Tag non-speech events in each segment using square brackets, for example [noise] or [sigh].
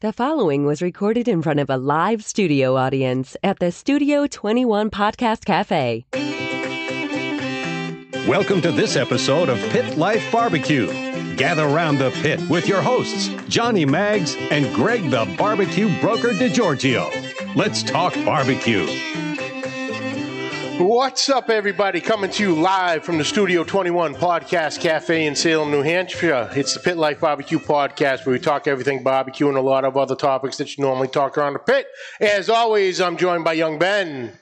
The following was recorded in front of a live studio audience at the Studio 21 Podcast Cafe. Welcome to this episode of Pit Life Barbecue. Gather around the pit with your hosts, Johnny Maggs and Greg the Barbecue Broker DiGiorgio. Let's talk barbecue. What's up, everybody? Coming to you live from the Studio 21 Podcast Cafe in Salem, New Hampshire. It's the Pit Life Barbecue Podcast where we talk everything barbecue and a lot of other topics that you normally talk around the pit. As always, I'm joined by Young Ben.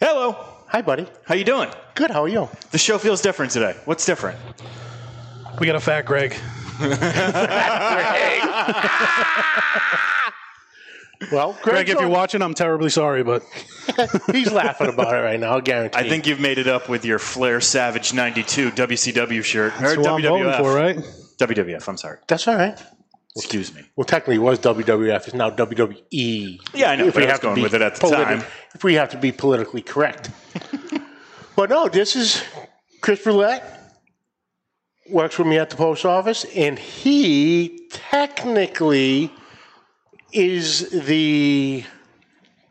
Hello. Hi, buddy. How you doing? Good. How are you? The show feels different today. What's different? We got a fat Greg. [laughs] [laughs] Well, Greg, if you're watching, I'm terribly sorry, but [laughs] he's laughing about it right now. I guarantee. I think you've made it up with your Flair Savage 92 WCW shirt. that's or what I'm voting WWF. for, right? WWF, I'm sorry. that's all right. Excuse me. Well, technically, it was WWF. It's now WWE. Yeah, I know, but I was going with it at the time. If we have to be politically correct. [laughs] but no, this is Chris Roulette. Works with me at the post office, and he technically is the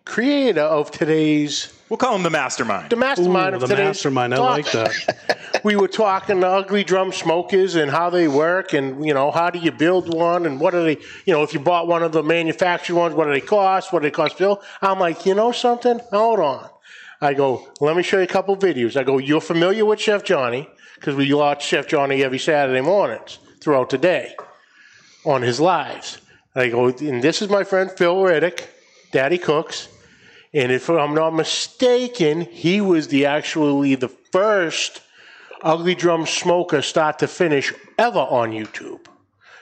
creator of today's We'll call him the mastermind. the mastermind Ooh, of the today's mastermind. I talk. like that. [laughs] we were talking to ugly drum smokers and how they work and you know how do you build one and what are they you know if you bought one of the manufactured ones what do they cost what do they cost bill i'm like you know something hold on i go let me show you a couple videos i go you're familiar with chef johnny because we watch chef johnny every saturday mornings throughout the day on his lives i go and this is my friend phil riddick daddy cooks and if i'm not mistaken he was the actually the first Ugly Drum Smoker start to finish ever on YouTube.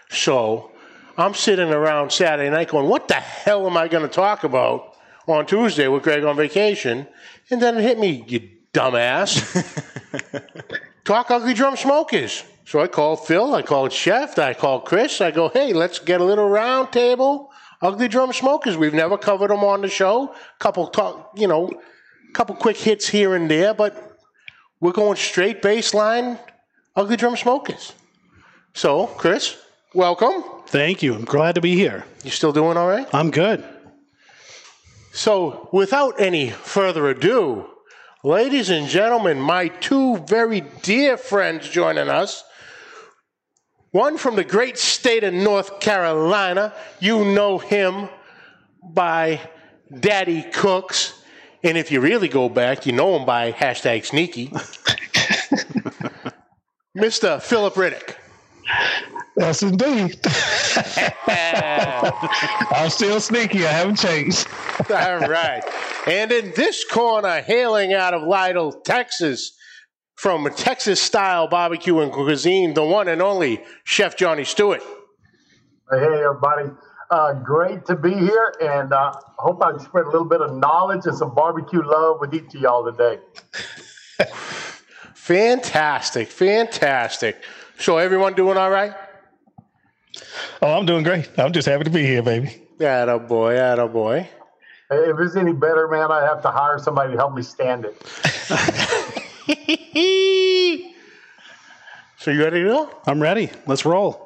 So I'm sitting around Saturday night going, what the hell am I going to talk about on Tuesday with Greg on vacation? And then it hit me, you dumbass. [laughs] Talk Ugly Drum Smokers. So I called Phil, I called Chef, I called Chris. I go, hey, let's get a little round table. Ugly Drum Smokers. We've never covered them on the show. Couple talk, you know, couple quick hits here and there, but we're going straight baseline ugly drum smokers. So, Chris, welcome. Thank you. I'm glad to be here. You still doing all right? I'm good. So, without any further ado, ladies and gentlemen, my two very dear friends joining us. One from the great state of North Carolina. You know him by Daddy Cooks. And if you really go back, you know him by hashtag sneaky. [laughs] Mr. Philip Riddick. Yes, indeed. [laughs] I'm still sneaky. I haven't changed. [laughs] All right. And in this corner, hailing out of Lytle, Texas, from Texas style barbecue and cuisine, the one and only Chef Johnny Stewart. Hey, everybody. Uh, great to be here, and uh, hope I can spread a little bit of knowledge and some barbecue love with each of y'all today. [laughs] Fantastic. Fantastic. So, everyone doing all right? Oh, I'm doing great. I'm just happy to be here, baby. Atta boy, atta boy. If it's any better, man, I have to hire somebody to help me stand it. [laughs] [laughs] so, you ready to go? I'm ready. Let's roll.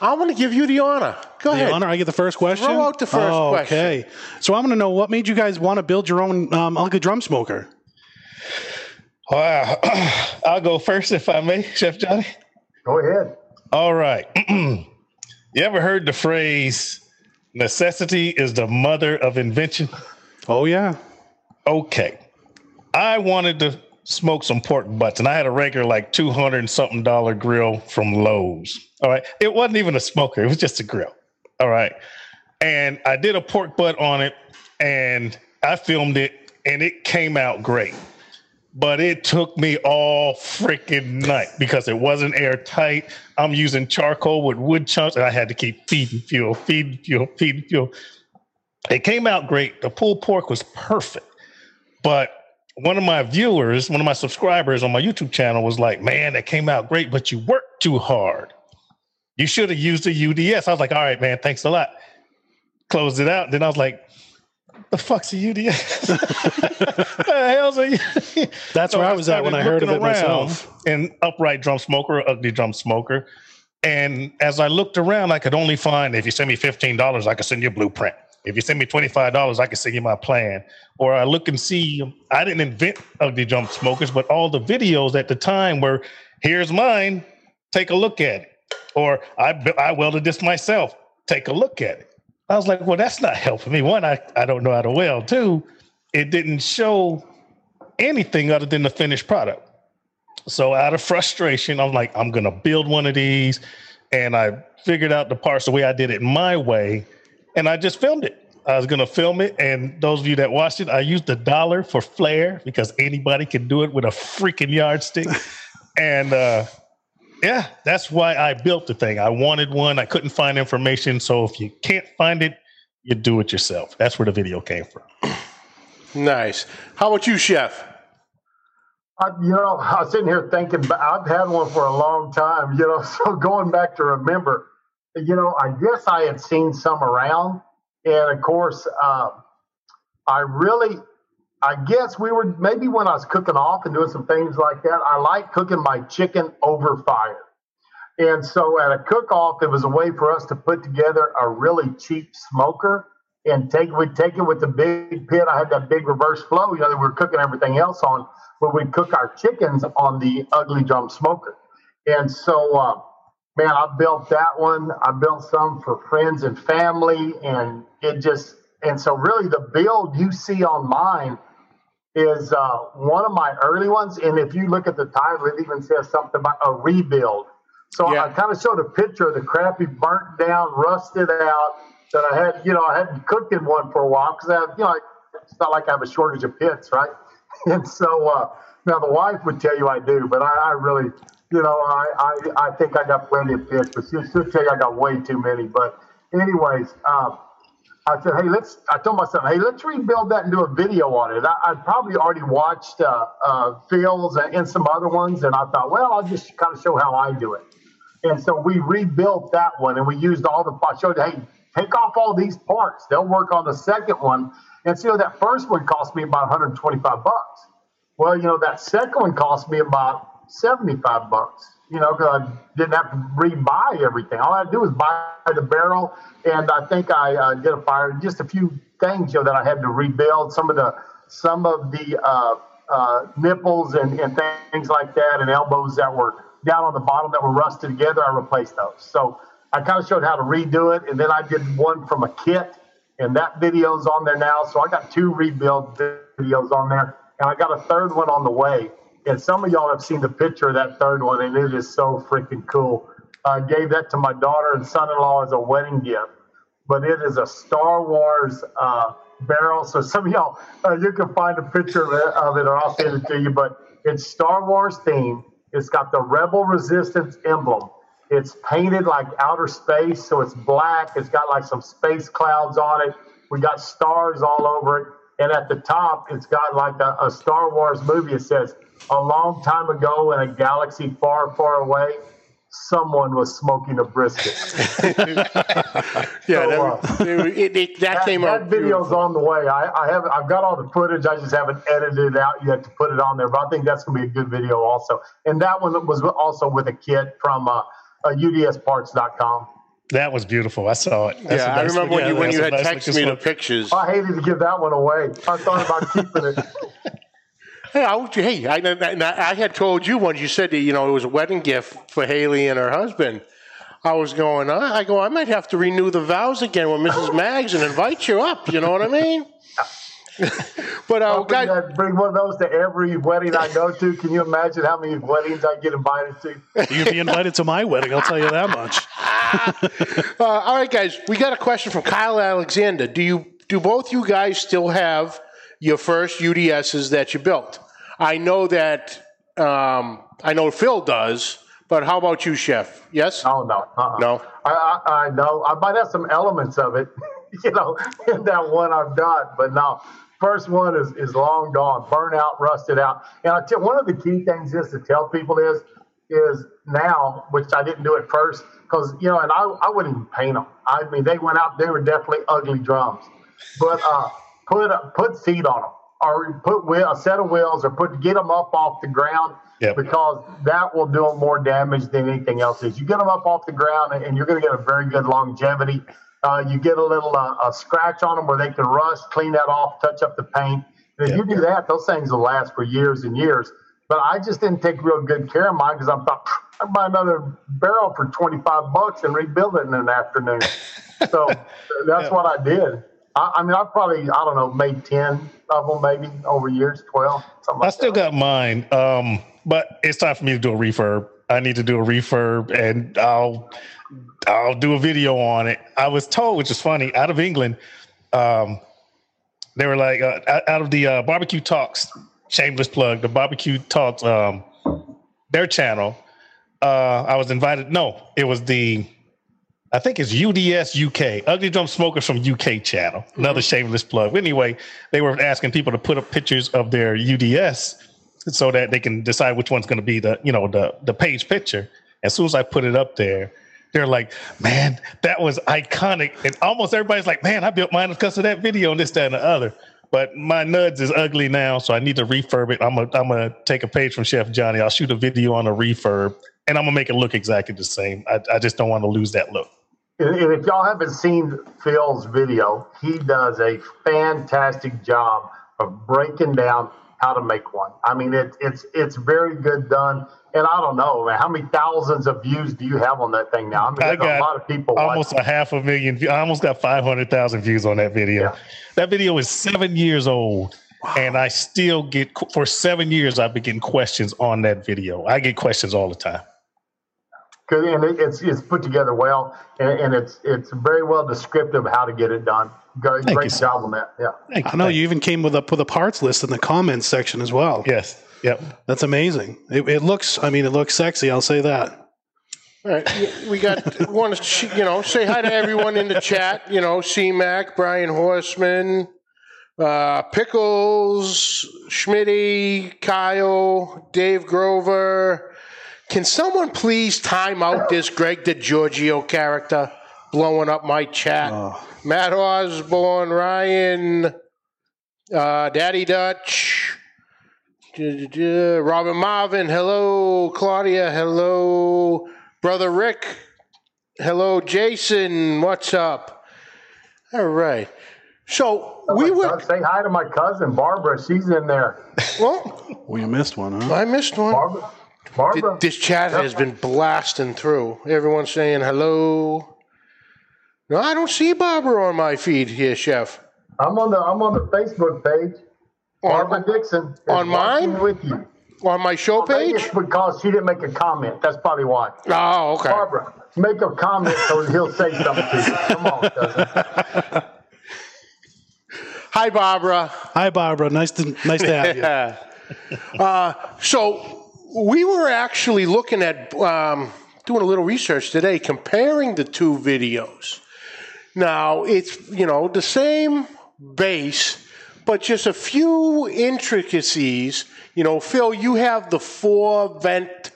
I want to give you the honor. Go The ahead. honor. I get the first question. Throw out the first oh, question. Okay. So I'm going to know what made you guys want to build your own um, ugly drum smoker. Wow. [clears throat] I'll go first if I may, Chef Johnny. Go ahead. All right. [clears throat] you ever heard the phrase, necessity is the mother of invention? Oh yeah. Okay. I wanted to smoke some pork butts, and I had a regular, like, 200 and something dollar grill from Lowe's. All right. It wasn't even a smoker, it was just a grill. All right. And I did a pork butt on it, and I filmed it, and it came out great. but it took me all freaking night because it wasn't airtight. I'm using charcoal with wood chunks, and I had to keep feeding fuel, feeding fuel, feeding fuel. It came out great. The pulled pork was perfect, but one of my viewers, one of my subscribers on my YouTube channel was like, "Man, that came out great, but you worked too hard. You should have used a UDS." I was like, "All right, man, thanks a lot." Closed it out. Then I was like, the fuck's a UDS? [laughs] the hell's a UDS? That's where I was at when I heard of it myself. An upright drum smoker, ugly drum smoker. And as I looked around, I could only find if you send me $15, I could send you a blueprint. If you send me $25, I can send you my plan. Or I look and see, I didn't invent ugly drum smokers, but all the videos at the time were here's mine, take a look at it. Or I, I welded this myself, take a look at it. I was like, well, that's not helping me. One, I, I don't know how to weld. Two, it didn't show anything other than the finished product. So out of frustration, I'm like, I'm gonna build one of these. And I figured out the parts the way I did it my way. And I just filmed it. I was gonna film it. And those of you that watched it, I used the dollar for flair because anybody can do it with a freaking yardstick. [laughs] and uh yeah, that's why I built the thing. I wanted one. I couldn't find information. So if you can't find it, you do it yourself. That's where the video came from. [clears throat] Nice. How about you, Chef? I, you know, I was sitting here thinking, I've had one for a long time, you know, [laughs] so going back to remember, you know, I guess I had seen some around. And of course, uh, I really, I guess we were maybe when I was cooking off and doing some things like that, I like cooking my chicken over fire. And so at a cook off, it was a way for us to put together a really cheap smoker and take we'd take it with the big pit. I had that big reverse flow, you know, that we were cooking everything else on, but we'd cook our chickens on the ugly drum smoker. And so uh, man, I built that one. I built some for friends and family, and it just and so really the build you see on mine is uh, one of my early ones. And if you look at the title, it even says something about a rebuild. So Yeah. I kind of showed a picture of the crappy, burnt down, rusted out that I had. You know, I hadn't cooked in one for a while because I, you know, it's not like I have a shortage of pits, right? [laughs] And so uh, now the wife would tell you I do, but I, I really, you know, I, I I think I got plenty of pits, but she'll, she'll tell you I got way too many. But anyways, um, I said, hey, let's. I told myself, hey, let's rebuild that and do a video on it. I, I'd probably already watched uh, uh, Phil's and, some other ones, and I thought, well, I'll just kind of show how I do it. And so we rebuilt that one, and we used all the. I showed, hey, take off all these parts. They'll work on the second one. And so that first one cost me about 125 bucks. Well, you know, that second one cost me about 75 bucks, you know, because I didn't have to rebuy everything. All I had to do was buy the barrel, and I think I uh, did a fire, just a few things, you know, that I had to rebuild. Some of the, some of the uh, uh, nipples and, and things like that, and elbows that were down on the bottom that were rusted together, I replaced those. So I kind of showed how to redo it, and then I did one from a kit, and that video's on there now. So I got two rebuild videos on there, and I got a third one on the way. And some of y'all have seen the picture of that third one, and it is so freaking cool. I gave that to my daughter and son-in-law as a wedding gift, but it is a Star Wars uh, barrel. So some of y'all, uh, you can find a picture of it, of it, or I'll send it to you. But it's Star Wars themed. It's got the Rebel Resistance emblem. It's painted like outer space, so it's black. It's got like some space clouds on it. We got stars all over it. And at the top, it's got like a, a Star Wars movie. It says, A long time ago in a galaxy far, far away, someone was smoking a brisket. [laughs] Yeah, So, uh, that, it, it, that, that, came that out. video's beautiful. on the way. I, I have I've got all the footage. I just haven't edited it out yet to put it on there. But I think that's going to be a good video also. And that one was also with a kit from uh, uh, UDSParts.com. That was beautiful. I saw it. That's Yeah, a I nice remember when look- you when you had nice texted me the pictures. I hated to give that one away. I thought about keeping it. [laughs] Hey, I, would- hey, I, I I had told you once. You said that you know it was a wedding gift for Haley and her husband. I was going. "Uh," I go. I might have to renew the vows again with Mrs. [laughs] Maggs and invite you up. You know what I mean? [laughs] but uh, I'll bring, guys, that, bring one of those to every wedding I go to. Can you imagine how many weddings I get invited to? [laughs] You'd be invited to my wedding, I'll tell you that much. uh, all right, guys, we got a question from Kyle Alexander. Do you do both you guys still have your first UDSs that you built? I know that um, I know Phil does, but how about you, Chef? Yes. Oh no, uh-uh. No? I, I, I know. I might have some elements of it, [laughs] you know, in that one I've done, but no. First one is, is long gone, burnt out, rusted out. And I tell one of the key things is to tell people is is now, which I didn't do at first, because you know, and I, I wouldn't even paint them. I mean, they went out; they were definitely ugly drums. But uh, put a, put seed on them. or put wheel, a set of wheels or put get them up off the ground Yep. because that will do them more damage than anything else is. You get them up off the ground and, you're going to get a very good longevity. Uh, you get a little uh, a scratch on them where they can rust, clean that off, touch up the paint. And if Yep. you do that, those things will last for years and years. But I just didn't take real good care of mine because I thought I'd buy another barrel for 25 bucks and rebuild it in an afternoon. [laughs] so that's what I did. I, I mean, I've probably, I don't know, made 10 of them maybe over years, 12, something like I still that. got mine, um, but it's time for me to do a refurb. I need to do a refurb, and I'll I'll do a video on it. I was told, which is funny, out of England, um, they were like uh, out- out of the uh, barbecue talks. Shameless plug, the barbecue talks, um, their channel. Uh, I was invited. No, it was the I think it's UDS UK, Ugly Drum Smokers from UK channel. Mm-hmm. Another shameless plug. Anyway, they were asking people to put up pictures of their UDS so that they can decide which one's going to be the you know the the page picture. As soon as I put it up there, they're like, "Man, that was iconic!" And almost everybody's like, "Man, I built mine because of that video and this, that, and the other." But my nuds is ugly now, so I need to refurb it. I'm gonna I'm gonna take a page from Chef Johnny. I'll shoot a video on a refurb, and I'm gonna make it look exactly the same. I, I just don't want to lose that look. And if y'all haven't seen Phil's video, he does a fantastic job of breaking down how to make one. I mean, it, it's it's very good done. And I don't know, man, how many thousands of views do you have on that thing now? I mean, I got a lot of people almost watching. a half a million. I almost got five hundred thousand views on that video. Yeah. That video is seven years old, and I still get for seven years. I've been getting questions on that video. I get questions all the time. Good, and it, it's it's put together well, and, and it's it's very well descriptive of how to get it done. Great, Thank great you, job on that. Yeah. Thank I know you even came with a with a parts list in the comments section as well. Yes. Yep. That's amazing. It, it looks. I mean, it looks sexy. I'll say that. All right, we got want to you know say hi to everyone in the chat. You know, C Mac, Brian Horseman, uh, Pickles, Schmitty, Kyle, Dave Grover. Can someone please time out this Greg DiGiorgio character blowing up my chat? Matt Osborne, Ryan, uh, Daddy Dutch. Robin Marvin, hello. Claudia, hello. Brother Rick, hello. Jason, what's up? All right. So we were, say hi to my cousin Barbara. She's in there. well, We missed one, huh? I missed one. Barbara. Barbara. This chat has been blasting through. Everyone's saying hello. No, I don't see Barbara on my feed here, Chef. I'm on the I'm on the Facebook page. Barbara On, Dixon is on mine? with you. on my show Maybe page? it's because she didn't make a comment. That's probably why. Oh, okay. Barbara, make a comment so he'll say something to you. Come on, cousin. Hi, Barbara. Hi, Barbara. Nice to nice to have you. [laughs] Yeah. uh, so we were actually looking at um, doing a little research today, comparing the two videos. Now it's you know the same base, but just a few intricacies. You know, Phil, you have the four vent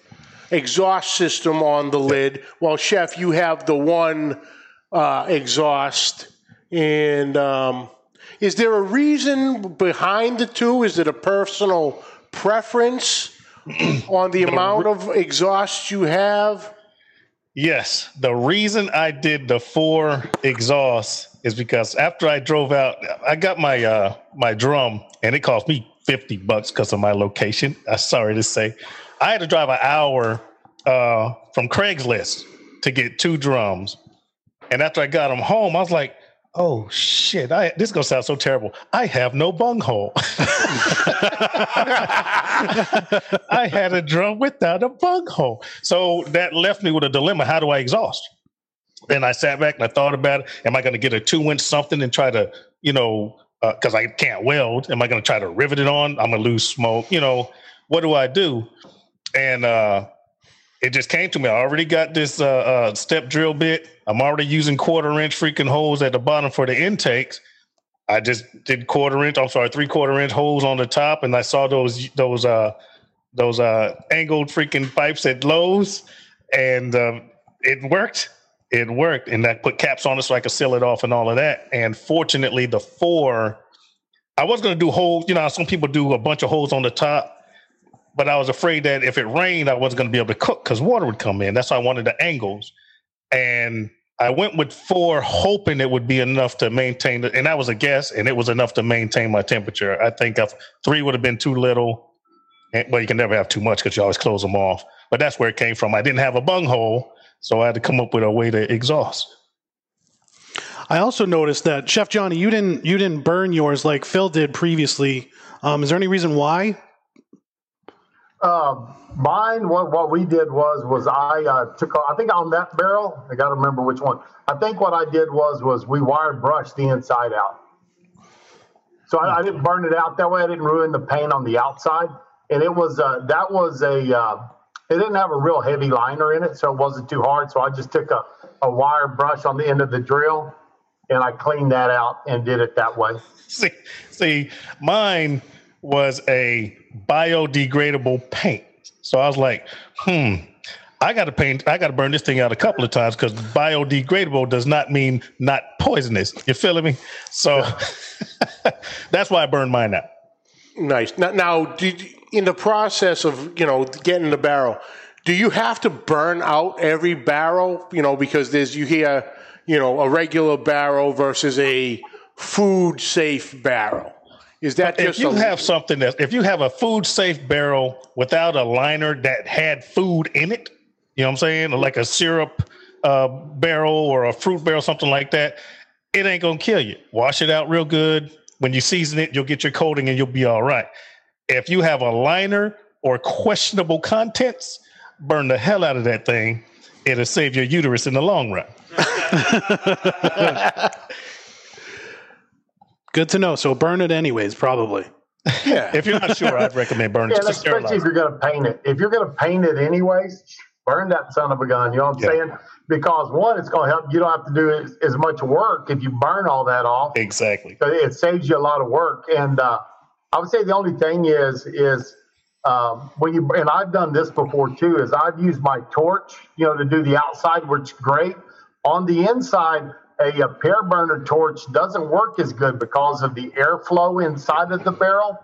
exhaust system on the lid, while Chef, you have the one uh, exhaust. And um, is there a reason behind the two? Is it a personal preference [clears throat] on the amount of exhaust you have? Yes. The reason I did the four exhausts is because after I drove out, I got my uh my drum and it cost me 50 bucks because of my location. I'm sorry to say. I had to drive an hour uh from Craigslist to get two drums. And after I got them home, I was like, oh shit, I this is gonna sound so terrible. I have no bunghole. [laughs] I had a drum without a bunghole. So that left me with a dilemma. How do I exhaust? And I sat back and I thought about it. Am I going to get a two inch something and try to, you know, because I can't weld? Am I going to try to rivet it on? I'm going to lose smoke. You know, what do I do? And uh, it just came to me. I already got this uh, uh, step drill bit. I'm already using quarter inch freaking holes at the bottom for the intakes. I just did quarter inch. I'm sorry, three quarter inch holes on the top, and I saw those those uh those uh angled freaking pipes at Lowe's, and um, it worked. It worked, and I put caps on it so I could seal it off and all of that. And fortunately, the four I was going to do holes. You know, some people do a bunch of holes on the top, but I was afraid that if it rained, I wasn't going to be able to cook because water would come in. That's why I wanted the angles, and I went with four, hoping it would be enough to maintain it. And that was a guess, and it was enough to maintain my temperature. I think if three would have been too little. And, well, you can never have too much because you always close them off. But that's where it came from. I didn't have a bung hole, so I had to come up with a way to exhaust. I also noticed that Chef Johnny, you didn't you didn't burn yours like Phil did previously. Um, is there any reason why? Uh, mine, what, what we did was was I uh, took I think on that barrel, I got to remember which one. I think what I did was was we wire brushed the inside out. So I, I didn't burn it out that way. I didn't ruin the paint on the outside, and it was uh, that was a uh, it didn't have a real heavy liner in it, so it wasn't too hard. So I just took a, a wire brush on the end of the drill and I cleaned that out and did it that way. See, see, mine was a biodegradable paint. So I was like, hmm, I got to paint, I got to burn this thing out a couple of times because biodegradable does not mean not poisonous. You feeling me? So [laughs] that's why I burned mine out. Nice. Now, now did, in the process of you know getting the barrel, do you have to burn out every barrel? You know, because there's you hear you know, a regular barrel versus a food safe barrel? Is that if just you a, have something that if you have a food safe barrel without a liner that had food in it, you know what I'm saying, like a syrup uh, barrel or a fruit barrel, something like that, it ain't gonna kill you. Wash it out real good. When you season it, you'll get your coating and you'll be all right. If you have a liner or questionable contents, burn the hell out of that thing. It'll save your uterus in the long run. [laughs] [laughs] Good to know. So burn it anyways, probably. yeah. If you're not sure, I'd recommend burning Yeah, it. Just especially if you're going to paint it. If you're going to paint it anyways, burn that son of a gun. You know what I'm Yeah. saying? Because one, it's going to help. You don't have to do as, as much work if you burn all that off. Exactly. So it saves you a lot of work. And uh, I would say the only thing is is um, when you and I've done this before too. Is I've used my torch, you know, to do the outside, which is great. On the inside, a, a pear burner torch doesn't work as good because of the airflow inside of the barrel.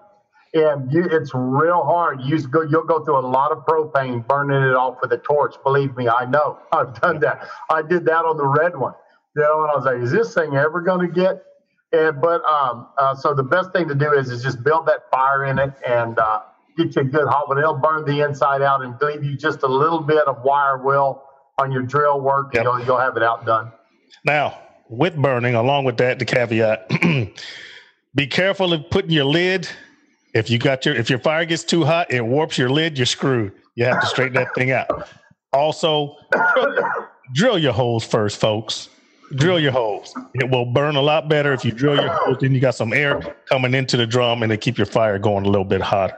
And you, it's real hard. You go, you'll go through a lot of propane burning it off with a torch. Believe me, I know. [laughs] I've done that. I did that on the red one. You know, and I was like, is this thing ever going to get? And but um, uh, so the best thing to do is is just build that fire in it and uh, get you a good hot one. It'll burn the inside out and leave you just a little bit of wire will on your drill work. Yep. And you'll you'll have it outdone. Now, with burning, along with that, the caveat: [clears throat] be careful of putting your lid. If you got your if your fire gets too hot, it warps your lid. You're screwed. You have to straighten that thing out. Also, drill, your holes first, folks. Drill your holes. It will burn a lot better if you drill your holes. Then you got some air coming into the drum, and it keep your fire going a little bit hotter.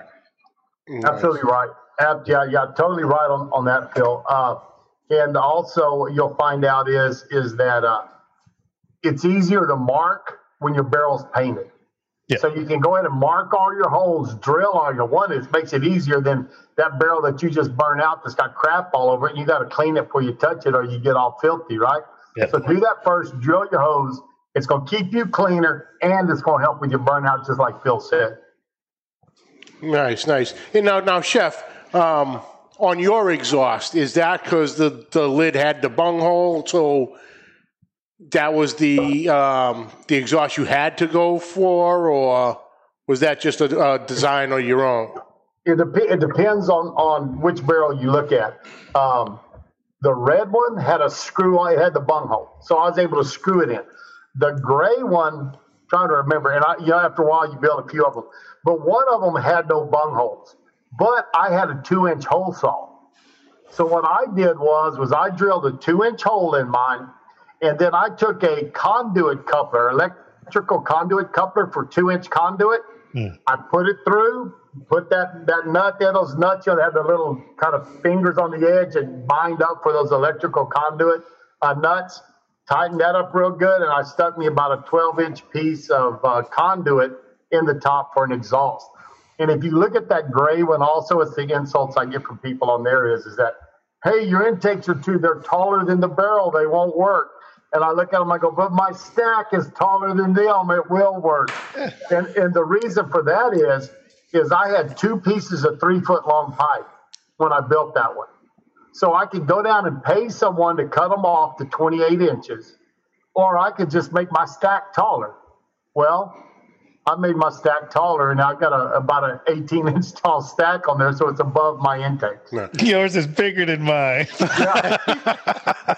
Absolutely right. Yeah, yeah, totally right on, on that, Phil. Uh, and also, what you'll find out is is that uh, it's easier to mark when your barrel's painted. Yeah. So you can go ahead and mark all your holes, drill all your one. It makes it easier than that barrel that you just burn out that's got crap all over it. And you got to clean it before you touch it, or you get all filthy, right? Yeah. So do that first. Drill your hose. It's going to keep you cleaner, and it's going to help with your burnout, just like Phil said. Nice, nice. And now, now, chef, um, on your exhaust, is that because the, the lid had the bung hole, so that was the um, the exhaust you had to go for, or was that just a, a design on your own? It, dep- it depends on, on which barrel you look at. Um, the red one had a screw on it, had the bung hole. So I was able to screw it in. The gray one, trying to remember, and I, you know, after a while you build a few of them, but one of them had no bung holes. But I had a two inch hole saw. So what I did was, was I drilled a two inch hole in mine, and then I took a conduit coupler, electrical conduit coupler for two inch conduit. I put it through, put that, that nut there, those nuts, you know, have the little kind of fingers on the edge and bind up for those electrical conduit uh, nuts. Tightened that up real good, and I stuck me about a 12 inch piece of uh, conduit in the top for an exhaust. And if you look at that gray one, also, it's the insults I get from people on there is, is that, hey, your intakes are too, they're taller than the barrel, they won't work. And I look at them, I go, but my stack is taller than them. It will work. [laughs] and and the reason for that is is I had two pieces of three foot long pipe when I built that one. So I could go down and pay someone to cut them off to 28 inches, or I could just make my stack taller. Well, I made my stack taller, and I've got a, about an 18 inch tall stack on there, so it's above my intake. [laughs] Yours is bigger than mine. [laughs] [laughs]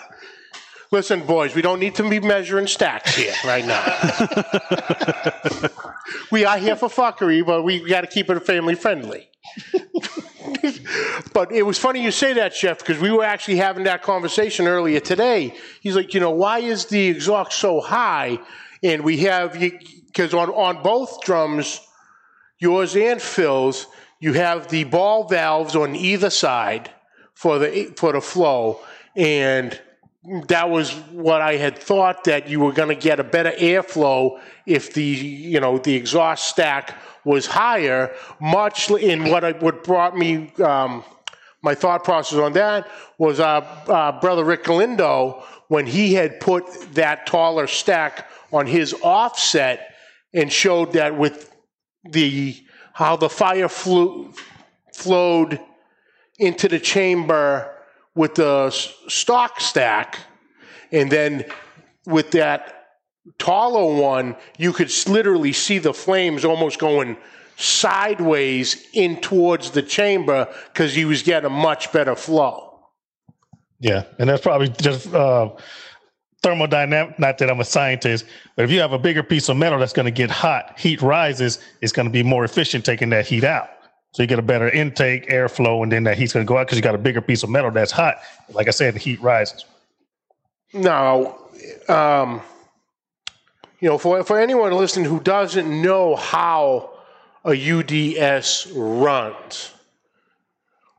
Listen, boys, we don't need to be measuring stacks here right now. we are here for fuckery, but we got to keep it family friendly. but it was funny you say that, Chef, because we were actually having that conversation earlier today. He's like, you know, why is the exhaust so high? And we have, because on, on both drums, yours and Phil's, you have the ball valves on either side for the for the flow, and that was what I had thought that you were going to get a better airflow if the you know the exhaust stack was higher. Much in what I, what brought me um, my thought process on that was our, our brother Rick Galindo when he had put that taller stack on his offset and showed that with the how the fire flew, flowed into the chamber with the stock stack, and then with that taller one, you could literally see the flames almost going sideways in towards the chamber because he was getting a much better flow. Yeah, and that's probably just uh, thermodynamic. Not that I'm a scientist, but if you have a bigger piece of metal that's going to get hot, heat rises, it's going to be more efficient taking that heat out. So you get a better intake, airflow, and then that heat's going to go out because you got a bigger piece of metal that's hot. Like I said, the heat rises. Now, um, you know, for for anyone listening who doesn't know how a UDS runs,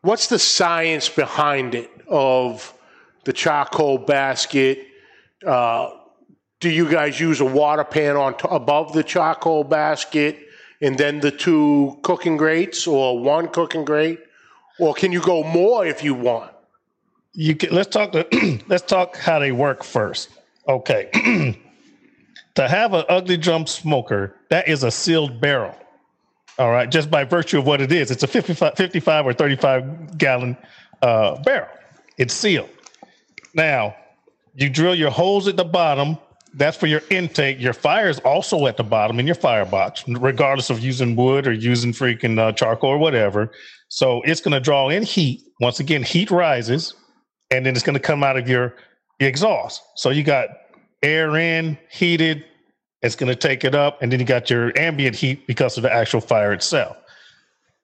what's the science behind it of the charcoal basket? Uh, do you guys use a water pan on t- above the charcoal basket? and then the two cooking grates or one cooking grate? Or can you go more if you want? You can let's talk to, [clears throat] let's talk how they work first. Okay. [clears throat] To have an ugly drum smoker that is a sealed barrel. All right. Just by virtue of what it is it's a 55, 55 or 35 gallon uh, barrel. It's sealed. Now you drill your holes at the bottom that's for your intake. Your fire is also at the bottom in your firebox, regardless of using wood or using freaking uh, charcoal or whatever. So it's going to draw in heat. Once again, heat rises, and then it's going to come out of your exhaust. So you got air in, heated. It's going to take it up, and then you got your ambient heat because of the actual fire itself.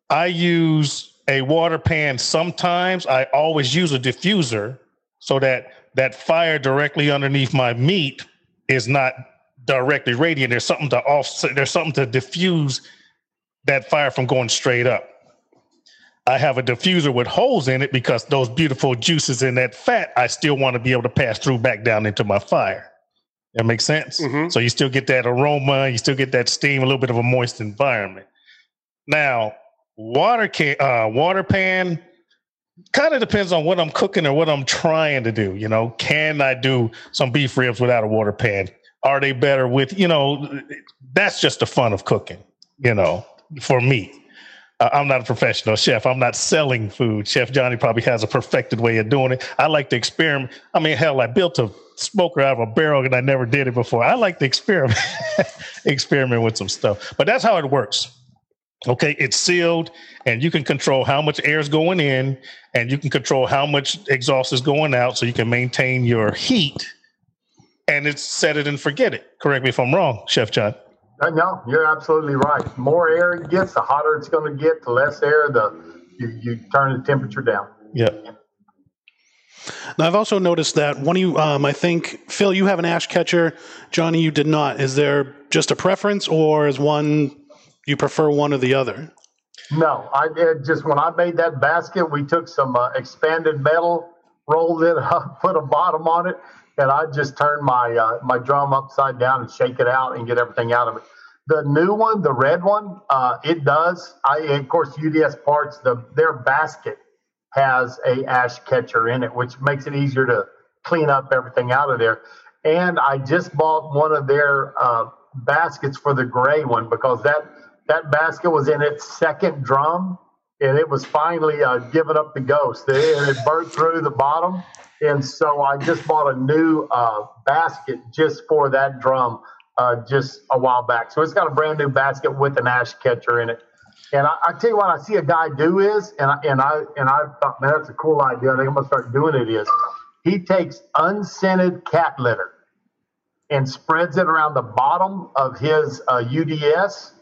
I use a water pan sometimes. I always use a diffuser so that that fire directly underneath my meat is not directly radiant. There's something to offset, there's something to diffuse that fire from going straight up. I have a diffuser with holes in it because those beautiful juices in that fat, I still want to be able to pass through back down into my fire. That makes sense. Mm-hmm. So you still get that aroma, you still get that steam, a little bit of a moist environment. Now, water can uh, water pan kind of depends on what I'm cooking or what I'm trying to do. You know, can I do some beef ribs without a water pan? Are they better with, you know, that's just the fun of cooking, you know, for me. Uh, I'm not a professional chef. I'm not selling food. Chef Johnny probably has a perfected way of doing it. I like to experiment. I mean, hell, I built a smoker out of a barrel and I never did it before. I like to experiment, [laughs] experiment with some stuff. But that's how it works. Okay, it's sealed, and you can control how much air is going in, and you can control how much exhaust is going out, so you can maintain your heat. And it's set it and forget it. Correct me if I'm wrong, Chef John. Uh, no, you're absolutely right. The more air it gets, the hotter it's going to get. The less air, the you, you turn the temperature down. Yeah. Now I've also noticed that one of you, um, I think Phil, you have an ash catcher. Johnny, you did not. Is there just a preference, or is one you prefer one or the other? No, I did. Just when I made that basket, we took some uh, expanded metal, rolled it [laughs] up, put a bottom on it, and I just turned my uh, my drum upside down and shake it out and get everything out of it. The new one, the red one, uh, it does. I of course UDS parts. The their basket has a ash catcher in it, which makes it easier to clean up everything out of there. and I just bought one of their uh, baskets for the gray one because that that basket was in its second drum and it was finally uh, giving up the ghost. It, it burnt through the bottom, and so I just bought a new uh, basket just for that drum uh, just a while back. So it's got a brand new basket with an ash catcher in it. And I, I tell you what, I see a guy do is, and I, and I and I thought, man, that's a cool idea. I think I'm gonna start doing it. Is he takes unscented cat litter and spreads it around the bottom of his uh, UDS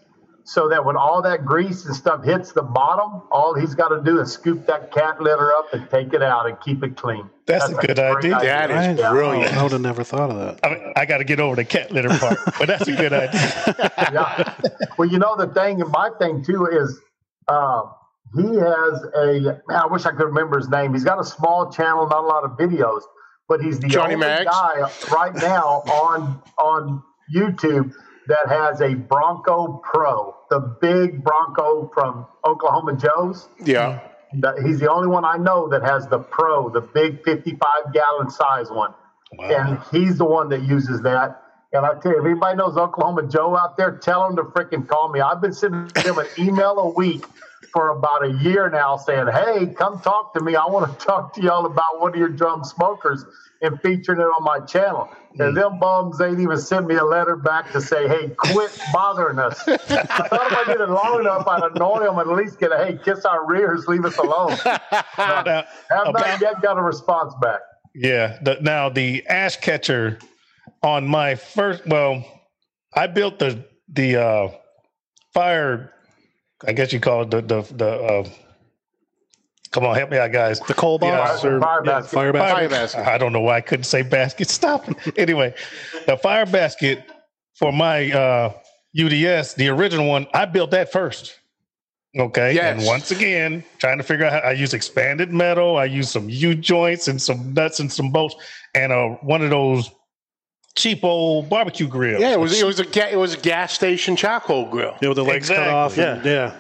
so that when all that grease and stuff hits the bottom, all he's got to do is scoop that cat litter up and take it out and keep it clean. That's, a good idea. That is I, brilliant. I would have never thought of that. I, mean, I got to get over the cat litter part, but that's a good idea. [laughs] yeah. Well, you know the thing, and my thing too is um, he has a man. I wish I could remember his name. He's got a small channel, not a lot of videos, but he's the Johnny only Maggs? guy right now on on YouTube that has a Bronco Pro, the big Bronco from Oklahoma Joe's. Yeah. He's the only one I know that has the Pro, the big 55 gallon size one. And he's the one that uses that. And I tell you, if anybody knows Oklahoma Joe out there, tell him to freaking call me. I've been sending him an email a week for about a year now saying, hey, come talk to me. I want to [laughs] talk to y'all about one of your drum smokers and featuring it on my channel. And them bums ain't even sent me a letter back to say, hey, quit bothering us. [laughs] I thought if I did it long enough, I'd annoy them and at least get a, hey, kiss our rears, leave us alone. [laughs] Now, Have not yet got a response back. Yeah. The, now the ash catcher on my first. Well, I built the the uh, fire. I guess you call it the the the. Uh, come on, help me out, guys. The coal box Yeah. or Fire yeah, basket. fire basket. Fire basket. I don't know why I couldn't say basket. [laughs] Stop. anyway, the fire basket for my uh, UDS, the original one, I built that first. Okay. Yes. And once again, trying to figure out how I use expanded metal. I use some U joints and some nuts and some bolts and uh, one of those cheap old barbecue grills. Yeah, it was it was a ga- it was a gas station charcoal grill. Yeah, with the legs cut off. and- yeah.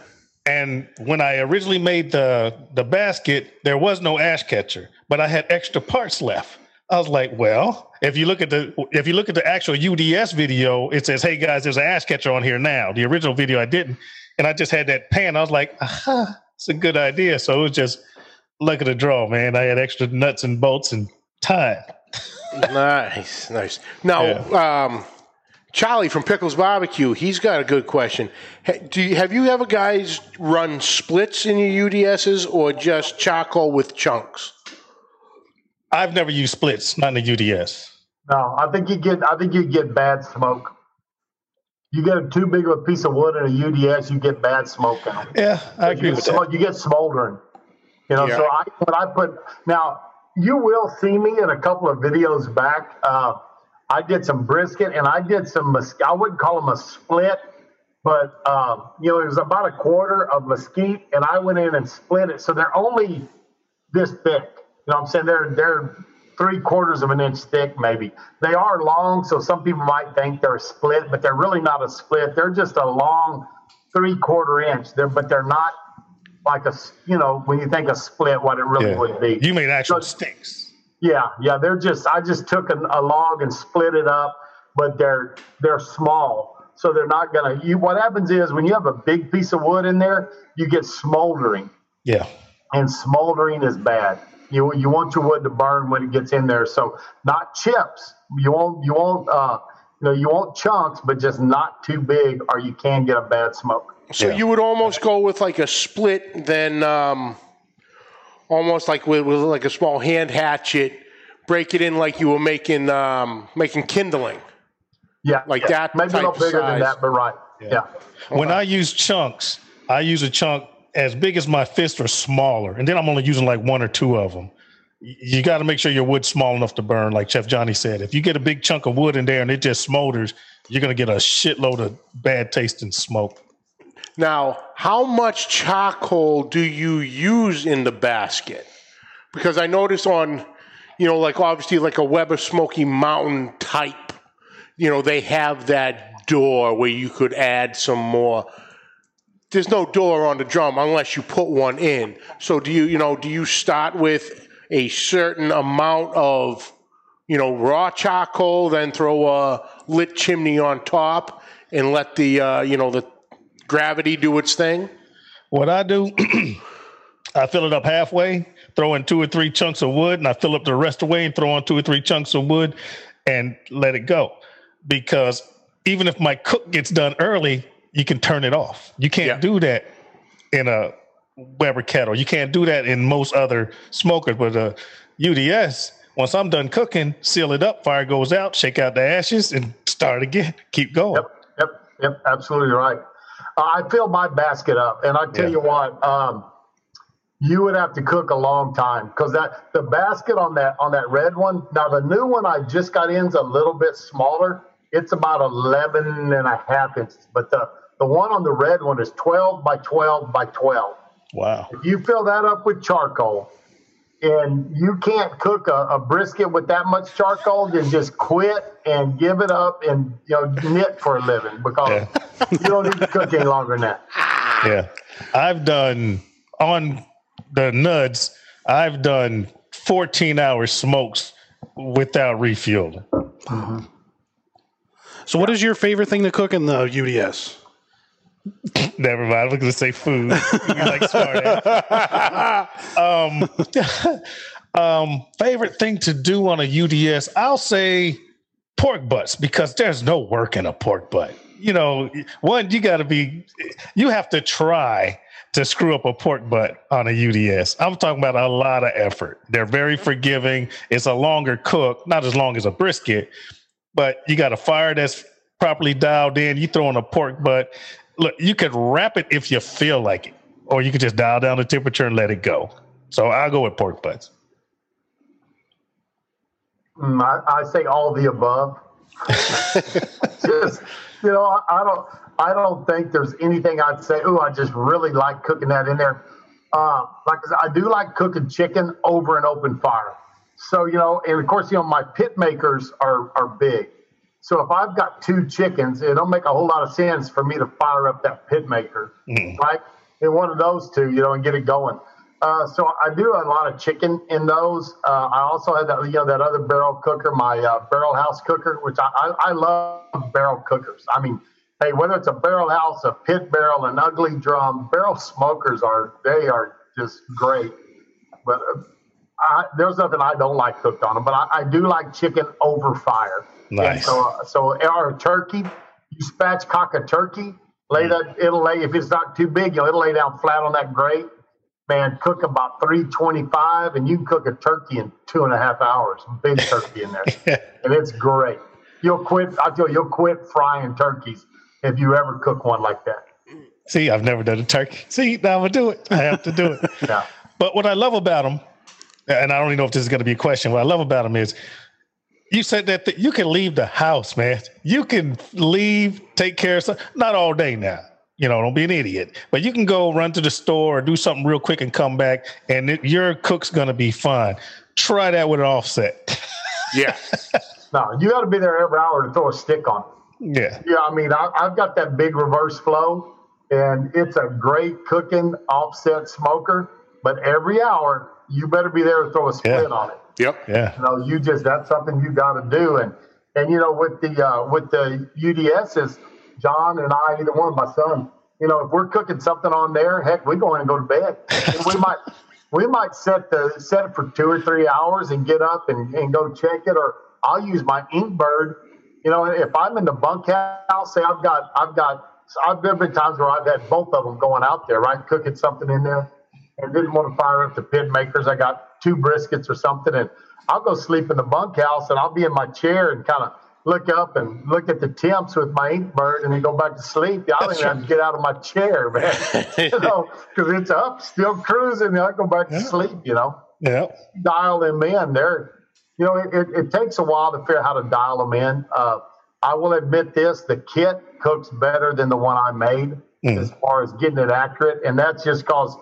And when I originally made the the basket, there was no ash catcher, but I had extra parts left. I was like, well, if you look at the if you look at the actual UDS video, it says, "Hey guys, there's an ash catcher on here now." The original video I didn't, and I just had that pan. I was like, aha, it's a good idea. So it was just luck of the draw, man. I had extra nuts and bolts and time. [laughs] Nice, nice. Now, um, Charlie from Pickles Barbecue, he's got a good question. Ha- Do you, have you ever guys run splits in your UDSs or just charcoal with chunks? I've never used splits, not in the UDS. No, I think you get. I think you get bad smoke. You get too big of a piece of wood in a UDS, you get bad smoke in them. Yeah, I You agree get, with smo- that. you get smoldering. You know, Yeah. so I but I put now you will see me in a couple of videos back. Uh, I did some brisket and I did some mes- I wouldn't call them a split, but um, you know it was about a quarter of mesquite, and I went in and split it. So they're only this thick. You know what I'm saying? They're they're three quarters of an inch thick, maybe. They are long, so some people might think they're a split, but they're really not a split. They're just a long three quarter inch. They're but they're not like a, you know when you think a split, what it really Yeah. would be. You mean actual So- sticks. Yeah, yeah, they're just I just took a, a log and split it up, but they're they're small, so they're not gonna. You what happens is when you have a big piece of wood in there, you get smoldering, Yeah. and smoldering is bad. You you want your wood to burn when it gets in there, so not chips. You won't you won't uh you know you want chunks, but just not too big, or you can get a bad smoke. So Yeah. you would almost go with like a split, then um, almost like with, with like a small hand hatchet, break it in like you were making um, making kindling. Yeah, Like yeah. that maybe a little bigger size. than that, but right. yeah. When I use chunks, I use a chunk as big as my fist or smaller, and then I'm only using like one or two of them. You got to make sure your wood's small enough to burn, like Chef Johnny said. If you get a big chunk of wood in there and it just smolders, you're gonna get a shitload of bad tasting smoke. Now, how much charcoal do you use in the basket? Because I noticed on, you know, like obviously like a Weber Smoky Mountain type, you know, they have that door where you could add some more. There's no door on the drum unless you put one in. So do you, you know, do you start with a certain amount of you know, raw charcoal, then throw a lit chimney on top and let the, uh, you know, the gravity do its thing? What I do, [clears throat] I fill it up halfway, throw in two or three chunks of wood, and I fill up the rest away and throw on two or three chunks of wood and let it go. Because even if my cook gets done early, you can turn it off. You can't Yeah. do that in a Weber kettle. You can't do that in most other smokers. But uh, a UDS, once I'm done cooking, seal it up, fire goes out, shake out the ashes, and start again. Keep going. Yep, yep, yep. Absolutely right. I filled my basket up, and I tell Yeah. you what, um, you would have to cook a long time because that the basket on that on that red one. Now the new one I just got in is a little bit smaller. It's about 11 and a half inches, but the the one on the red one is 12 by 12 by 12. Wow. If you fill that up with charcoal and you can't cook a, a brisket with that much charcoal, then just quit and give it up and you know knit for a living because you don't need to cook any longer than that. Yeah. I've done on the nuts, I've done 14 hour smokes without refueling. Mm-hmm. So, what is your favorite thing to cook in the UDS? Never mind. I was going to say food. You like smart [laughs] um, um, favorite thing to do on a UDS, I'll say pork butts because there's no work in a pork butt. You know, one, you got to be, you have to try to screw up a pork butt on a UDS. I'm talking about a lot of effort. They're very forgiving. It's a longer cook, not as long as a brisket, but you got a fire that's properly dialed in. You throw in a pork butt. Look, you could wrap it if you feel like it, or you could just dial down the temperature and let it go. So I'll go with pork butts. Mm, I, I say all the above. [laughs] just you know, I, I don't I don't think there's anything I'd say. Oh, I just really like cooking that in there. Uh, like I said, I do like cooking chicken over an open fire. So you know, and of course, you know, my pit makers are are big. So if I've got two chickens, it don't make a whole lot of sense for me to fire up that pit maker, right? In one of those two, you know, and get it going. Uh, so I do a lot of chicken in those. Uh, I also had that, you know, that other barrel cooker, my uh, barrel house cooker, which I, I, I love barrel cookers. I mean, hey, whether it's a barrel house, a pit barrel, an ugly drum, barrel smokers are they are just great. But uh, I, there's nothing I don't like cooked on them. But I, I do like chicken over fire. Nice. And so, uh, so or turkey, you spatchcock a turkey, lay that it'll lay if it's not too big, you know, it'll lay down flat on that grate. Man, cook about three twenty-five, and you can cook a turkey in two and a half hours. Big turkey in there, [laughs] and it's great. You'll quit. I tell you, you'll quit frying turkeys if you ever cook one like that. See, I've never done a turkey. See, now I'm gonna do it. I have to do it. [laughs] Yeah. But what I love about them, and I don't even know if this is going to be a question. What I love about them is you said that th- you can leave the house, man. You can leave, take care of something. Not all day now. You know, don't be an idiot. But you can go run to the store or do something real quick and come back, and it, your cook's going to be fine. Try that with an offset. [laughs] Yeah. No, you got to be there every hour to throw a stick on. yeah. Yeah, I mean, I, I've got that big reverse flow, and it's a great cooking offset smoker. But every hour, you better be there to throw a split Yeah. on it. Yep. Yeah. You know, you just that's something you got to do. And and you know, with the uh, with the UDSs, John and I, either one, of my son, you know, if we're cooking something on there, heck, we go in and go to bed. And we might [laughs] we might set the set it for two or three hours and get up and, and go check it, or I'll use my Inkbird. You know, if I'm in the bunkhouse, say I've got I've got I've been times where I've had both of them going out there, right, cooking something in there, and didn't want to fire up the pit makers. I got two briskets or something, and I'll go sleep in the bunkhouse, and I'll be in my chair and kind of look up and look at the temps with my Inkbird, and then go back to sleep. I don't even have to get out of my chair, man, [laughs] you know, because it's up, still cruising. And I go back to sleep, you know Yeah. dial them in. They're, you know, it, it, it takes a while to figure out how to dial them in. Uh, I will admit this: the kit cooks better than the one I made as far as getting it accurate, and that's just because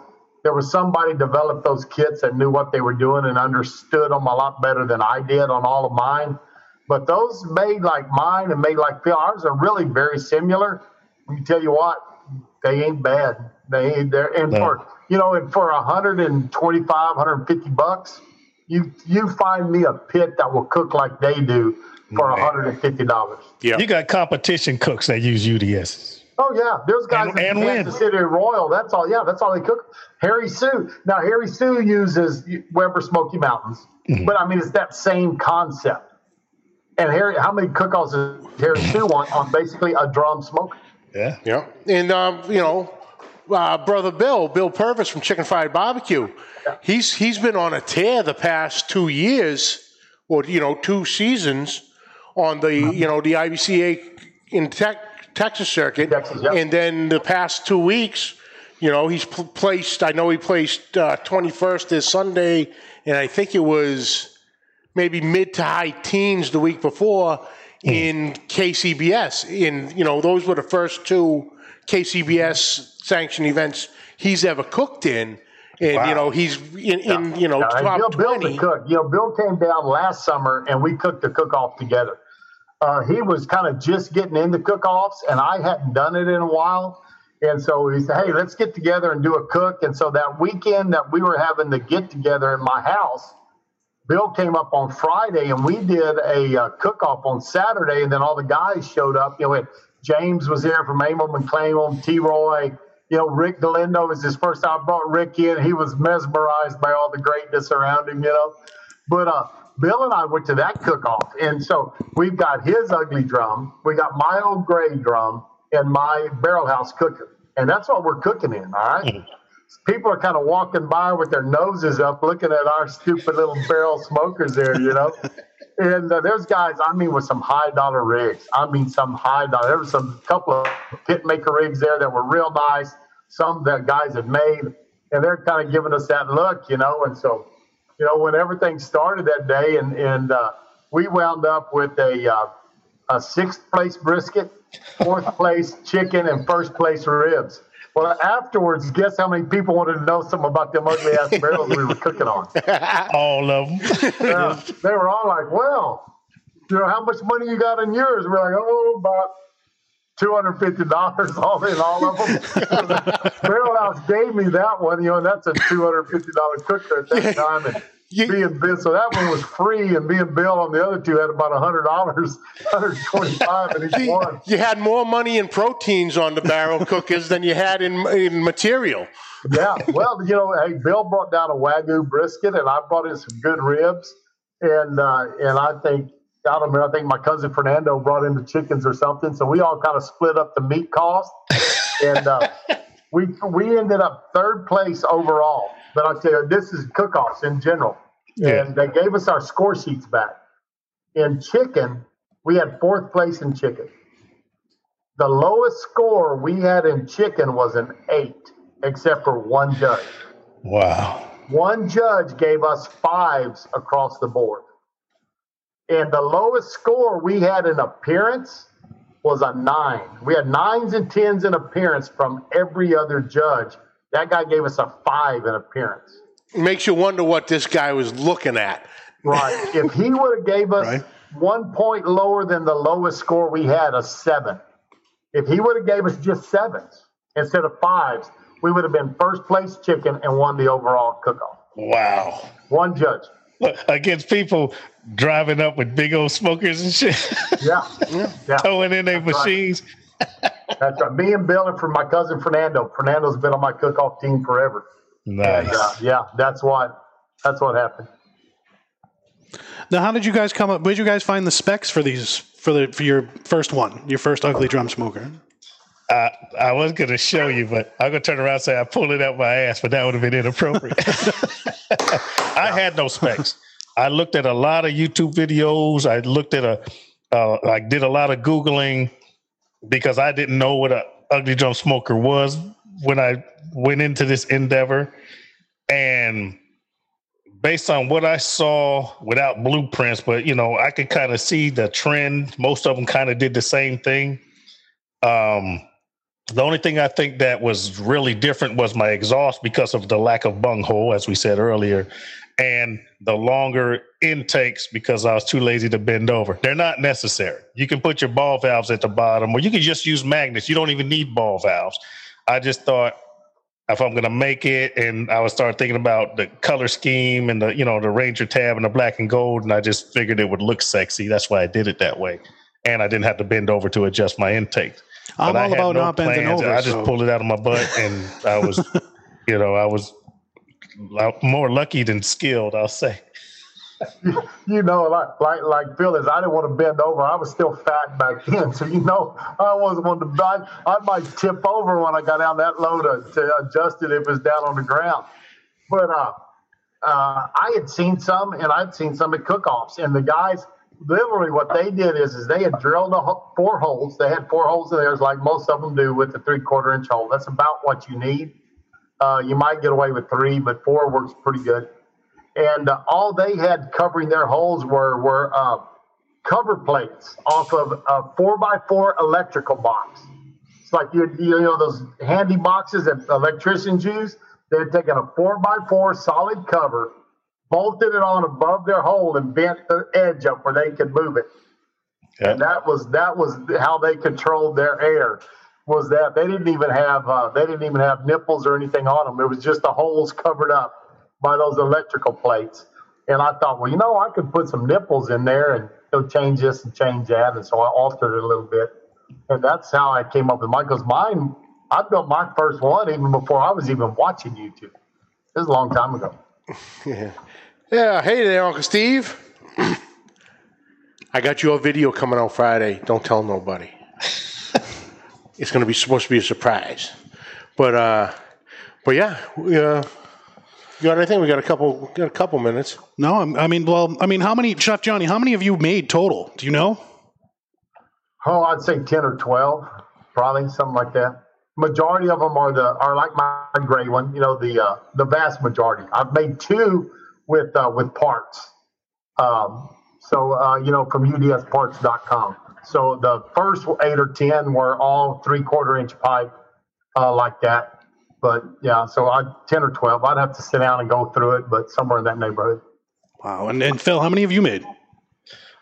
there was somebody developed those kits that knew what they were doing and understood them a lot better than I did on all of mine. But those made like mine and made like Phil, ours are really very similar. Let me tell you what, they ain't bad. They ain't there. And No. for you know, and for 125, 150 bucks, You you find me a pit that will cook like they do for Man. hundred and fifty dollars. Yeah. You got competition cooks that use UDS. Oh yeah, there's guys And- in and win. Kansas City Royal. That's all. Yeah, that's all they cook. Harry Soo. Now Harry Soo uses Weber Smoky Mountains, Mm-hmm. but I mean it's that same concept. And Harry, how many cook-offs does Harry Soo [laughs] want on basically a drum smoker? Yeah. Yeah, and um, you know, uh, brother Bill, Bill Purvis from Chicken Fried Barbecue, yeah. he's he's been on a tear the past two years, or you know, two seasons on the you know the IBCA in tech, Texas circuit, Texas, yeah. and then the past two weeks, you know, he's pl- placed. I know he placed uh, twenty first this Sunday, and I think it was maybe mid to high teens the week before hmm. in KCBS. In you know, those were the first two KCBS sanctioned events he's ever cooked in, and you know, he's in, in you know and top Bill, Bill twenty. the cook. You know, Bill came down last summer and we cooked the cook-off together. Uh, he was kind of just getting into cook-offs, and I hadn't done it in a while. And so he said, "Hey, let's get together and do a cook." And so that weekend that we were having the get together in my house, Bill came up on Friday, and we did a uh, cook-off on Saturday. And then all the guys showed up. You know, James was there from Amel McClaim, T. Roy. You know, Rick Galindo was his first time. I brought Rick in. He was mesmerized by all the greatness around him. You know, but uh, Bill and I went to that cook-off, and so we've got his ugly drum, we got my old gray drum, and my barrel house cooker, and that's what we're cooking in. All right. People are kind of walking by with their noses up, looking at our stupid little barrel smokers there, you know. [laughs] and uh, there's guys, I mean, with some high dollar rigs. I mean, some high dollar. There was some couple of pit maker rigs there that were real nice. Some that guys had made, and they're kind of giving us that look, you know. And so, you know, when everything started that day, and and uh, we wound up with a uh, a sixth place brisket, fourth place chicken, and first place ribs. Well, afterwards, guess how many people wanted to know something about them ugly ass [laughs] barrels we were cooking on? [laughs] All of them. Uh, they were all like, "Well, you know, how much money you got in yours?" We're like, "Oh, about two hundred fifty dollars [laughs] all in all of them." Barrel House gave me that one, you know, and that's a two hundred fifty dollar cooker at that time. And You- me and Bill, so that one was free, and me and Bill on the other two had about hundred dollars, [laughs] hundred twenty five in each one. You had more money in proteins on the barrel cookers than you had in, in material. yeah, well, you know, hey, Bill brought down a wagyu brisket, and I brought in some good ribs, and uh, and I think I don't. I think my cousin Fernando brought in the chickens or something. So we all kind of split up the meat cost, [laughs] and uh, we we ended up third place overall. But I tell you, this is cook-offs in general, Yeah. and they gave us our score sheets back. In chicken, we had fourth place in chicken. The lowest score we had in chicken was an eight, except for one judge. Wow. One judge gave us fives across the board. And the lowest score we had in appearance was a nine. We had nines and tens in appearance from every other judge. That guy gave us a five in appearance. Makes you wonder what this guy was looking at. Right. [laughs] if he would have gave us Right. one point lower than the lowest score we had, a seven. If he would have gave us just sevens instead of fives, we would have been first place chicken and won the overall cook-off. Wow. One judge. Look, [laughs] against people driving up with big old smokers and shit, Yeah. Yeah. throwing in their That's right. machines. [laughs] That's right. Me and Bill and for my cousin Fernando. Fernando's been on my cook-off team forever. Nice. And, uh, yeah, that's what that's what happened. Now, how did you guys come up? Where did you guys find the specs for these for the for your first one, your first ugly drum smoker? I, I was going to show you, but I'm going to turn around and say I pulled it out my ass, but that would have been inappropriate. [laughs] I had no specs. I looked at a lot of YouTube videos. I looked at a, uh, I did a lot of Googling because I didn't know what a ugly drum smoker was when I went into this endeavor. And based on what I saw without blueprints, but you know, I could kind of see the trend. Most of them kind of did the same thing. Um, the only thing I think that was really different was my exhaust because of the lack of bunghole, as we said earlier, and the longer intakes because I was too lazy to bend over. They're not necessary. You can put your ball valves at the bottom, or you can just use magnets. You don't even need ball valves. I just thought if I'm gonna make it, and I would start thinking about the color scheme and the you know the Ranger tab and the black and gold, and I just figured it would look sexy. That's why I did it that way, and I didn't have to bend over to adjust my intake. I'm But I all had about no not bending over. I just so- pulled it out of my butt, and I was, [laughs] you know, I was more lucky than skilled. I'll say. [laughs] you know, like like like Phil is, I didn't want to bend over. I was still fat back then, so you know, I wasn't one to. I, I might tip over when I got down that low to, to adjust it if it was down on the ground. But uh, uh, I had seen some, and I'd seen some at cook-offs, and the guys literally what they did is is they had drilled ho- four holes. They had four holes in there, like most of them do, with the three-quarter inch hole. That's about what you need. Uh, you might get away with three, but four works pretty good and uh, all they had covering their holes were were uh, cover plates off of a four by four electrical box. It's like you you know those handy boxes that electricians use. They had taken a four by four solid cover, bolted it on above their hole, and bent the edge up where they could move it. And that was that was how they controlled their air. Was that they didn't even have uh, they didn't even have nipples or anything on them. It was just the holes covered up by those electrical plates. And I thought, well, you know, I could put some nipples in there and it'll change this and change that. And so I altered it a little bit. And that's how I came up with mine. Because mine, I built my first one even before I was even watching YouTube. This is a long time ago. [laughs] Yeah. Yeah. Hey there, Uncle Steve. [clears throat] I got you a video coming out Friday. Don't tell nobody. It's going to be supposed to be a surprise. But uh, but yeah, we, uh, you got anything? We got a couple. Got a couple minutes. No, I'm- I mean, well, I mean, how many, Chef Johnny? How many have you made total? Do you know? Oh, I'd say 10 or 12, probably something like that. Majority of them are the are like my gray one, you know, the uh, the vast majority. I've made two with uh, with parts. Um, so uh, you know, from udsparts.com. So the first eight or ten were all three quarter inch pipe uh, like that. But yeah, so I ten or twelve. I'd have to sit down and go through it, but somewhere in that neighborhood. Wow. And, and Phil, how many have you made?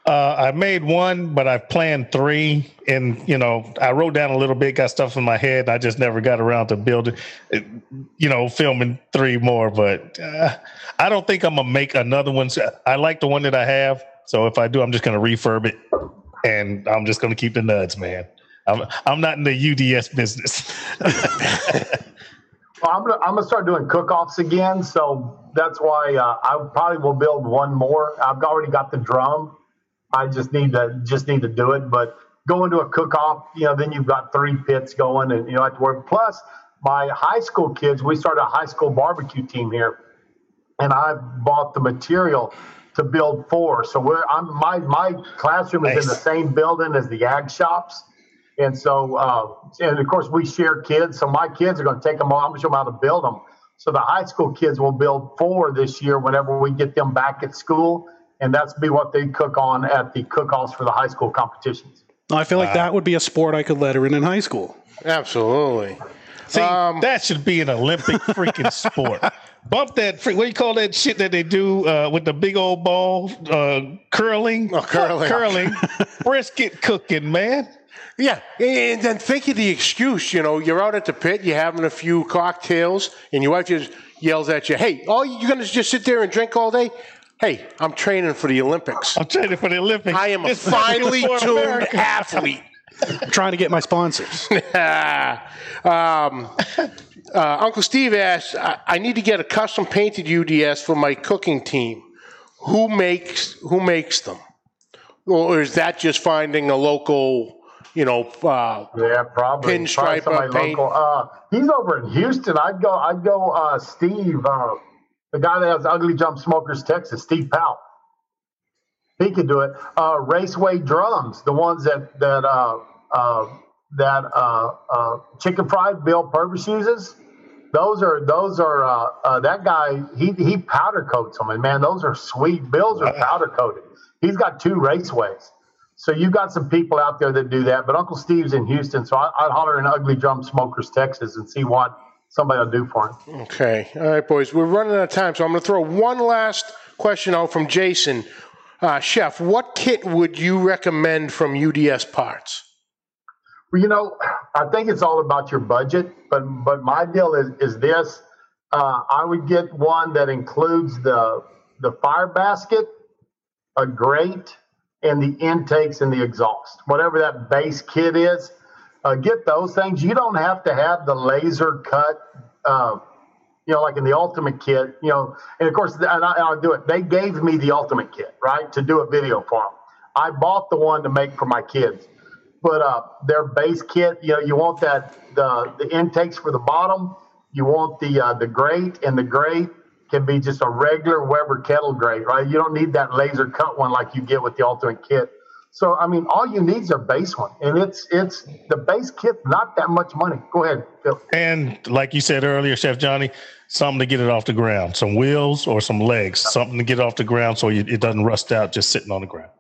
Uh, I made one, but I've planned three, and you know, I wrote down a little bit, got stuff in my head. I just never got around to building, you know, filming three more. But uh, I don't think I'm gonna make another one. I like the one that I have, so if I do, I'm just gonna refurb it, and I'm just gonna keep the nuts, man. I'm I'm not in the UDS business. [laughs] Well, I'm gonna I'm gonna start doing cook-offs again, so that's why uh, I probably will build one more. I've already got the drum. I just need to just need to do it. But going to a cook-off, you know, then you've got three pits going, and you know, have to work. Plus, my high school kids, we started a high school barbecue team here, and I bought the material to build four. So we're I'm my my classroom is in the same building as the ag shops. And so, uh, and of course, we share kids. So my kids are going to take them. All, I'm going to show them how to build them. So the high school kids will build four this year whenever we get them back at school, and that's be what they cook on at the cook-offs for the high school competitions. I feel like that would be a sport I could letter in in high school. Absolutely. See, Um, that should be an Olympic freaking sport. [laughs] Bump that. Freak, what do you call that shit that they do uh, with the big old ball? Uh, curling. Oh, curling. curling. [laughs] Brisket cooking, man. Yeah, and then think of the excuse. You know, you're out at the pit, you're having a few cocktails, and your wife just yells at you, "Hey, all you're gonna just sit there and drink all day? Hey, I'm training for the Olympics. I'm training for the Olympics. I am a finely tuned athlete." I'm trying to get my sponsors. [laughs] um, uh, Uncle Steve asked, I, "I need to get a custom painted UDS for my cooking team. Who makes who makes them, or is that just finding a local?" You know, uh, Yeah, probably. Pinstripe probably somebody paint. local. Uh, he's over in Houston. I'd go. I'd go. Uh, Steve, uh, the guy that has Ugly Drum Smokers, Texas. Steve Powell. He could do it. Uh, Raceway drums, the ones that that uh, uh, that uh, uh, Chicken Fried Bill Purvis uses. Those are those are uh, uh, that guy. He he powder coats them, and man, those are sweet. Bills are powder coated. He's got two raceways. So you've got some people out there that do that, but Uncle Steve's in Houston, so I, I'd holler in Ugly Drum Smokers, Texas, and see what somebody will do for him. Okay. All right, boys. We're running out of time, so I'm going to throw one last question out from Jason. Uh, Chef, what kit would you recommend from UDS Parts? Well, you know, I think it's all about your budget, but but my deal is is this: uh, I would get one that includes the the fire basket, a grate, and the intakes and the exhaust, whatever that base kit is. Uh, get those things. You don't have to have the laser cut. Uh, you know, like in the ultimate kit, you know, and of course, and, I, will do it. They gave me the ultimate kit, right, to do a video for them. I bought the one to make for my kids but up their base kit. You know, you want that the the intakes for the bottom. You want the uh, the grate, and the grate can be just a regular Weber kettle grate, right? You don't need that laser cut one like you get with the Ultimate kit. So I mean, all you need is a base one, and it's it's the base kit, not that much money. Go ahead, Phil. And like you said earlier, Chef Johnny, something to get it off the ground, some wheels or some legs, something to get it off the ground so it doesn't rust out just sitting on the ground.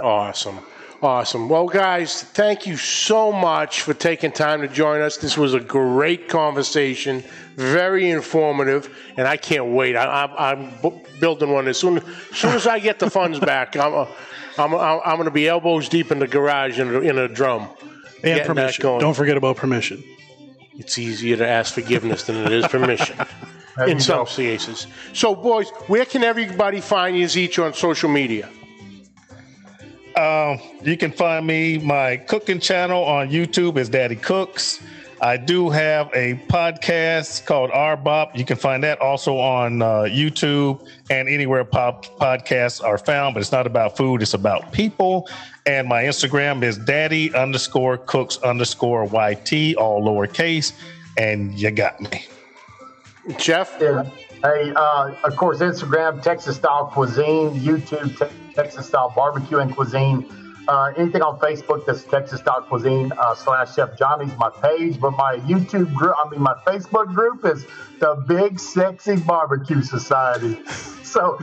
Awesome. Awesome. Well, guys, thank you so much for taking time to join us. This was a great conversation, very informative, and I can't wait. I, am building one as soon, as soon as I get the funds back. I'm, a, I'm, a, I'm going to be elbows deep in the garage in a, in a drum. And permission. Don't forget about permission. It's easier to ask forgiveness than it is permission. [laughs] in some cases. So, boys, where can everybody find you each on social media? Um, you can find me, my cooking channel on YouTube is Daddy Cooks. I do have a podcast called RBOP. You can find that also on uh, YouTube and anywhere pop podcasts are found, but it's not about food, it's about people. And my Instagram is daddy underscore cooks underscore YT, all lowercase. And you got me. Jeff? Yeah. Hey, uh, of course, Instagram, Texas Style Cuisine, YouTube, te- Texas Style Barbecue and Cuisine. Uh, anything on Facebook that's Texas Style Cuisine uh, slash Chef Johnny's my page, but my YouTube group, I mean, my Facebook group is the Big Sexy Barbecue Society. [laughs] So,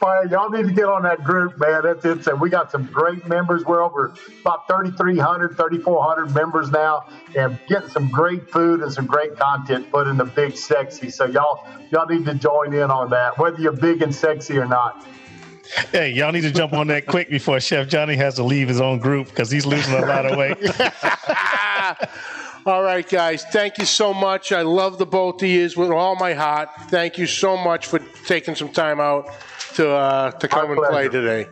fire, y'all need to get on that group, man. That's it. we got some great members. We're over about 3,300, 3,400 members now, and getting some great food and some great content put in the Big Sexy. So, y'all, y'all need to join in on that, whether you're big and sexy or not. Hey, y'all need to jump on that quick before Chef Johnny has to leave his own group because he's losing a lot of weight. [laughs] all right, guys. Thank you so much. I love the both of you with all my heart. Thank you so much for taking some time out to uh, to come and play today.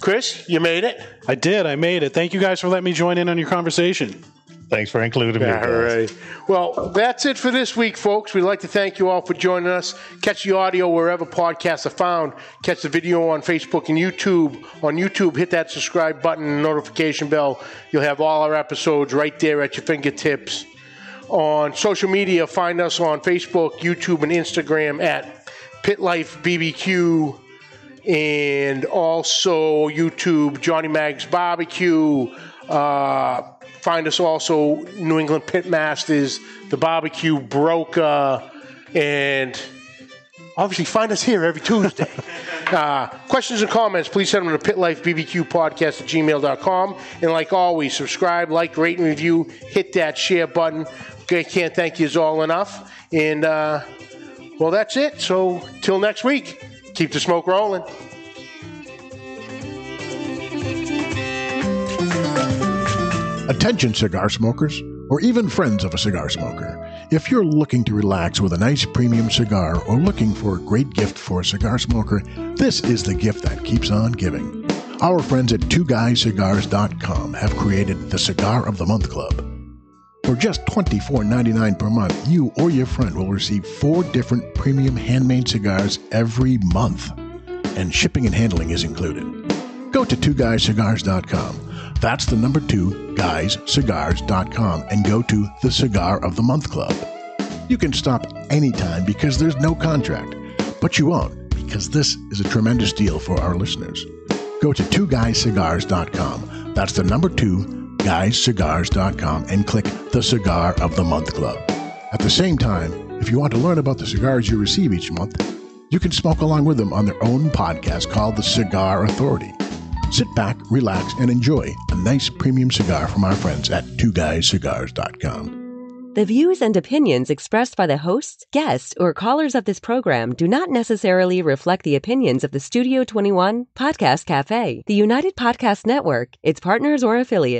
Chris, you made it. I did. I made it. Thank you guys for letting me join in on your conversation. Thanks for including me. All right. Well, that's it for this week, folks. We'd like to thank you all for joining us. Catch the audio wherever podcasts are found. Catch the video on Facebook and YouTube. On YouTube, hit that subscribe button and notification bell. You'll have all our episodes right there at your fingertips. On social media, find us on Facebook, YouTube, and Instagram at Pit Life BBQ and also YouTube, Johnny Maggs Barbecue. Uh, Find us also New England Pitmasters, the Barbecue Broker, and obviously find us here every Tuesday. [laughs] uh, questions and comments, please send them to pitlifebbqpodcast at gmail.com. And like always, subscribe, like, rate, and review. Hit that share button. Okay, can't thank you all enough. And, uh, well, that's it. So, till next week, keep the smoke rolling. Attention, cigar smokers, or even friends of a cigar smoker. If you're looking to relax with a nice premium cigar or looking for a great gift for a cigar smoker, this is the gift that keeps on giving. Our friends at twoguyscigars.com have created the Cigar of the Month Club. For just $24.99 per month, you or your friend will receive four different premium handmade cigars every month, and shipping and handling is included. Go to twoguyscigars.com that's the number two, guyscigars.com, and go to the Cigar of the Month Club. You can stop anytime because there's no contract, but you won't because this is a tremendous deal for our listeners. Go to twoguyscigars.com. That's the number two, guyscigars.com, and click the Cigar of the Month Club. At the same time, if you want to learn about the cigars you receive each month, you can smoke along with them on their own podcast called The Cigar Authority. Sit back, relax, and enjoy a nice premium cigar from our friends at twoguyscigars.com. The views and opinions expressed by the hosts, guests, or callers of this program do not necessarily reflect the opinions of the Studio 21 Podcast Cafe, the United Podcast Network, its partners, or affiliates.